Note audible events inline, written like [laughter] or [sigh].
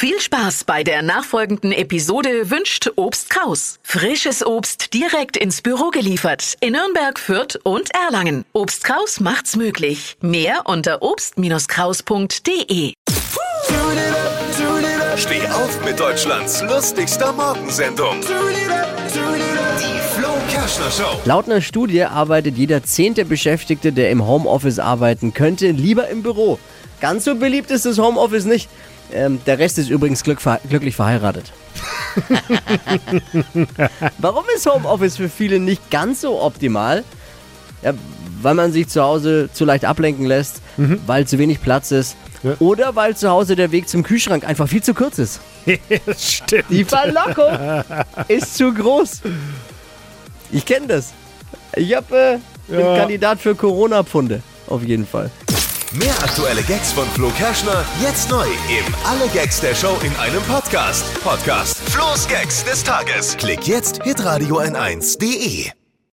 Viel Spaß bei der nachfolgenden Episode wünscht Obst Kraus. Frisches Obst direkt ins Büro geliefert in Nürnberg, Fürth und Erlangen. Obst Kraus macht's möglich. Mehr unter obst-kraus.de. Steh auf mit Deutschlands lustigster Morgensendung. Die Flo Kerschner Show. Laut einer Studie arbeitet jeder zehnte Beschäftigte, der im Homeoffice arbeiten könnte, lieber im Büro. Ganz so beliebt ist das Homeoffice nicht. Ähm, der Rest ist übrigens glück, glücklich verheiratet. [laughs] Warum ist Homeoffice für viele nicht ganz so optimal? Ja, weil man sich zu Hause zu leicht ablenken lässt, weil zu wenig Platz ist Ja. oder weil zu Hause der Weg zum Kühlschrank einfach viel zu kurz ist. [laughs] das stimmt. Die Verlockung ist zu groß. Ich kenne das. Ich hab, äh, bin Ja. Kandidat für Corona-Pfunde. Auf jeden Fall. Mehr aktuelle Gags von Flo Kerschner jetzt neu im Alle Gags der Show in einem Podcast. Podcast Flo's Gags des Tages. Klick jetzt hitradio n1.de.